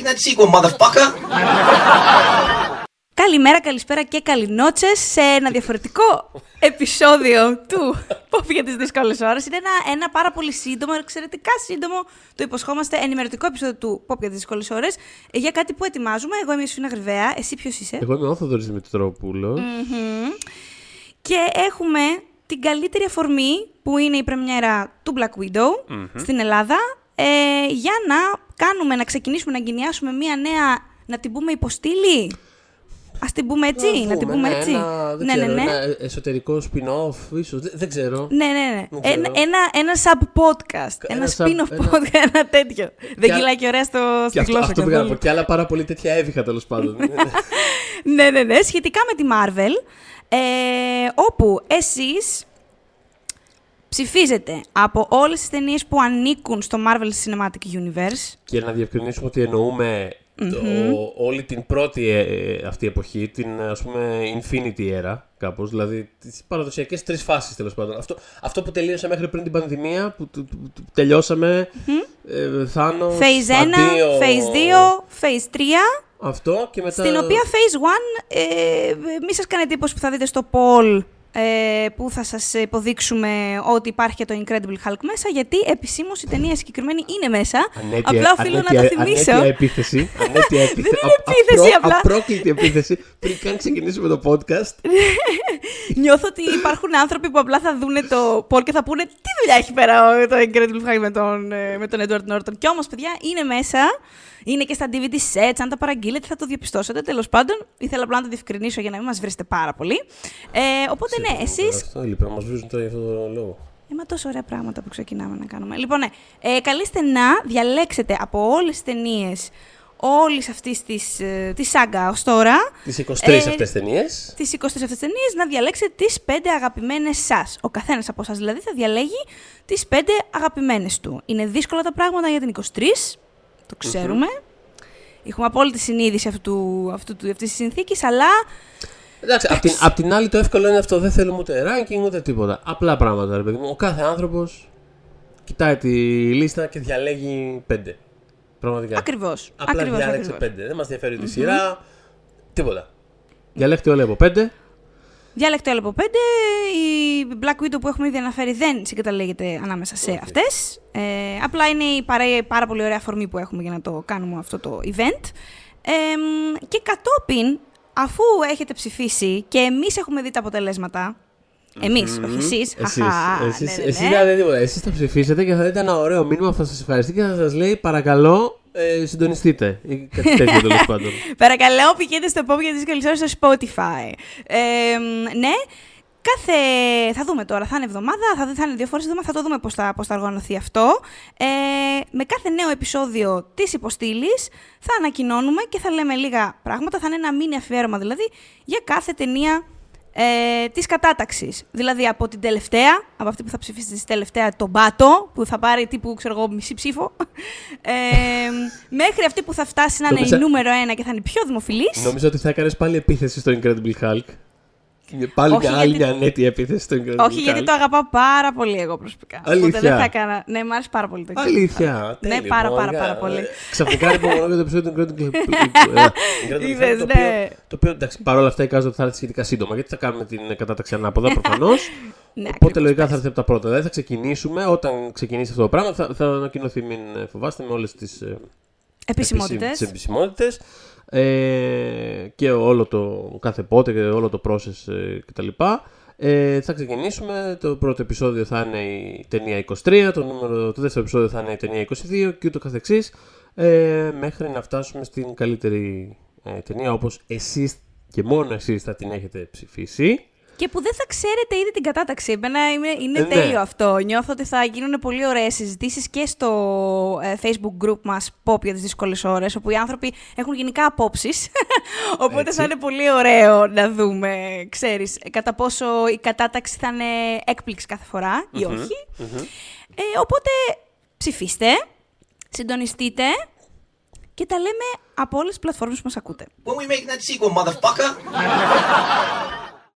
making that sequel, motherfucker? Καλημέρα, καλησπέρα και καληνότσες σε ένα διαφορετικό επεισόδιο του Pop για τις δύσκολες ώρες. Είναι ένα, ένα πάρα πολύ σύντομο, εξαιρετικά σύντομο, το υποσχόμαστε, ενημερωτικό επεισόδιο του Pop για τις δύσκολες ώρες για κάτι που ετοιμάζουμε. Εγώ είμαι η Σφίνα Γρυβαία, εσύ ποιος είσαι; Εγώ είμαι ο Θοδωρής Δημητρόπουλος. Μμμ. Και έχουμε την καλύτερη αφορμή που είναι η πρεμιέρα του Black Widow στην Ελλάδα ε, για να κάνουμε, να ξεκινήσουμε να εγκαινιάσουμε μία νέα, να την πούμε υποστήλη; Ας την πούμε έτσι, να, την πούμε ναι, έτσι. Ένα, δεν ναι, ξέρω, ναι, ναι. ένα εσωτερικό spin-off, ίσως, δεν, δεν ξέρω. Ναι, ναι, ναι. Δεν Ένα, ξέρω. ένα, ένα sub-podcast. Ένα, Ένα sub- spin-off ένα- podcast, ένα τέτοιο. Δεν α- κυλάει και ωραία στο, Και στη αυτό, γλώσσα αυτό πήγα να καθόλου. πω. Και άλλα πάρα πολύ τέτοια έβηχα τέλος πάντων. ναι, ναι, ναι. Σχετικά με τη Marvel, ε, όπου εσείς ψηφίζετε από όλες τις ταινίες που ανήκουν στο Marvel Cinematic Universe. και να διευκρινίσουμε ότι εννοούμε το, όλη την πρώτη ε, ε, αυτή εποχή, την ας πούμε Infinity Era, κάπως, δηλαδή τις παραδοσιακές τρεις φάσεις τέλος πάντων. Αυτό, αυτό που τελείωσε μέχρι πριν την πανδημία, που, του- του- του- τελειώσαμε, ε, Θάνος, Phase 1, αντίο, Phase 2, Phase 3. Αυτό και μετά... Στην οποία Phase 1, ε, μη σας κάνει εντύπωση που θα δείτε στο poll ε, που θα σας υποδείξουμε ότι υπάρχει και το Incredible Hulk μέσα, γιατί επισήμως η ταινία συγκεκριμένη είναι μέσα. Ανέτεια, απλά οφείλω να ανέτεια- το θυμίσω. Ανέτεια επίθεση. Ανέτεια επίθεση. Δεν είναι επίθεση, απλά. Απρόκλητη επίθεση. Πριν καν ξεκινήσουμε το podcast. Νιώθω ότι υπάρχουν άνθρωποι που απλά θα δουν το poll και θα πούνε τι δουλειά έχει πέρα ο- το Incredible Hulk με τον, ε, με τον Edward Norton. Κι όμως, παιδιά, είναι μέσα. Είναι και στα DVD sets. Αν τα παραγγείλετε, θα το διαπιστώσετε. Τέλος πάντων, ήθελα απλά να το διευκρινίσω για να μην μας βρίσετε πάρα πολύ. Ε, οπότε, ναι, εσεί. Αυτό λοιπόν, μα βρίζουν τώρα για αυτόν τον λόγο. Είμαι τόσο ωραία πράγματα που ξεκινάμε να κάνουμε. Λοιπόν, ναι, ε, καλείστε να διαλέξετε από όλες τις ταινίες όλης αυτής της ε, της σάγκα ως τώρα. Τις 23 Ε, αυτές ταινίες. τις 23 αυτές ταινίες να διαλέξετε τις 5 αγαπημένες σας. Ο καθένας από εσά δηλαδή θα διαλέγει τις 5 αγαπημένες του. Είναι δύσκολα τα πράγματα για την 23, το ξέρουμε. Έχουμε απόλυτη συνείδηση αυτού, αυτού, του- αυτής της συνθήκης, αλλά Εντάξει, απ' την, απ' την άλλη το εύκολο είναι αυτό. Δεν θέλουμε ούτε ranking ούτε τίποτα. Απλά πράγματα, ρε παιδί μου. Ο κάθε άνθρωπος κοιτάει τη λίστα και διαλέγει πέντε. Πραγματικά. ακριβώς. Απλά ακριβώς, διάλεξε ακριβώς. πέντε. Δεν μας ενδιαφέρει τη σειρά. Τίποτα. Διαλέχτε όλα από πέντε. Διάλεκτο άλλο από 5. Η Black Widow που έχουμε ήδη αναφέρει δεν συγκαταλέγεται ανάμεσα σε αυτές. Ε, απλά είναι η πάρα, πάρα πολύ ωραία αφορμή που έχουμε για να το κάνουμε αυτό το event. Ε, μ, και κατόπιν, αφού έχετε ψηφίσει και εμείς έχουμε δει τα αποτελέσματα, εμείς, όχι εσείς, Εσείς, χαχα, εσείς, ναι, ναι, εσείς ναι. δεν δείτε τίποτα. Εσείς θα ψηφίσετε και θα δείτε ένα ωραίο μήνυμα που θα σας ευχαριστεί και θα σας λέει παρακαλώ ε, συντονιστείτε ή κάτι τέτοιο τέλος πάντων. Παρακαλώ, πηγαίνετε στο pop για τις καλυσόρες στο Spotify. Ε, μ, ναι, κάθε... Θα δούμε τώρα, θα είναι εβδομάδα, θα, δει- θα είναι δύο φορές εβδομάδα, θα το δούμε πώς θα, πώς θα οργανωθεί αυτό. Ε, με κάθε νέο επεισόδιο της υποστήλης θα ανακοινώνουμε και θα λέμε λίγα πράγματα, θα είναι ένα μήνυ αφιέρωμα δηλαδή για κάθε ταινία ε, της κατάταξης. Δηλαδή από την τελευταία, από αυτή που θα ψηφίσετε στη τελευταία, τον Πάτο, που θα πάρει τύπου, ξέρω εγώ, μισή ψήφο, ε, μέχρι αυτή που θα φτάσει να είναι η Νόμιζα- νούμερο ένα και θα είναι η πιο δημοφιλής. Νομίζω ότι θα έκανες πάλι επίθεση στο Incredible Hulk. Και Πάλι Όχι, μια άλλη γιατί- μια ανέτεια επίθεση στο Incredible Όχι, γιατί Hulk. το αγαπάω πάρα πολύ εγώ προσωπικά. Οπότε Αλήθεια. δεν θα έκανα. Ναι, μου άρεσε πάρα πολύ το Αλήθεια. Ναι, τέλειο, πάρα, πάρα, μωριά. πάρα πολύ. Ε, Ξαφνικά υπομονώ για το επεισόδιο του Incredible Hulk. Incredible Είδες, Hulk, το ναι. οποίο- Το οποίο εντάξει, παρόλα αυτά εικάζω ότι θα έρθει σχετικά σύντομα γιατί θα κάνουμε την κατάταξη ανάποδα προφανώς. Ναι, Οπότε ακριβώς, λογικά θα πες. έρθει από τα πρώτα. Δηλαδή θα ξεκινήσουμε όταν ξεκινήσει αυτό το πράγμα. Θα, θα ανακοινωθεί, μην ε, φοβάστε, με όλες τις Επισημότητες. τις επισημότητες ε, και όλο το κάθε πότε και όλο το process ε, κτλ. Ε, θα ξεκινήσουμε. Το πρώτο επεισόδιο θα είναι η ταινία 23, το, νούμερο, το δεύτερο επεισόδιο θα είναι η ταινία 22 και ούτω καθεξής ε, μέχρι να φτάσουμε στην καλύτερη ε, ταινία όπως εσείς και μόνο εσείς θα την έχετε ψηφίσει. Και που δεν θα ξέρετε ήδη την κατάταξη. Εμένα είναι, είναι Ε, ναι. τέλειο αυτό. Νιώθω ότι θα γίνουν πολύ ωραίες συζητήσεις και στο ε, facebook group μας Pop για τις δύσκολες ώρες, όπου οι άνθρωποι έχουν γενικά απόψεις. Οπότε Έτσι. θα είναι πολύ ωραίο να δούμε, ξέρεις, κατά πόσο η κατάταξη θα είναι έκπληξη κάθε φορά ή όχι. Ε, οπότε ψηφίστε, συντονιστείτε και τα λέμε από όλες τις πλατφόρμες που μας ακούτε. When we making that sequel, motherfucker?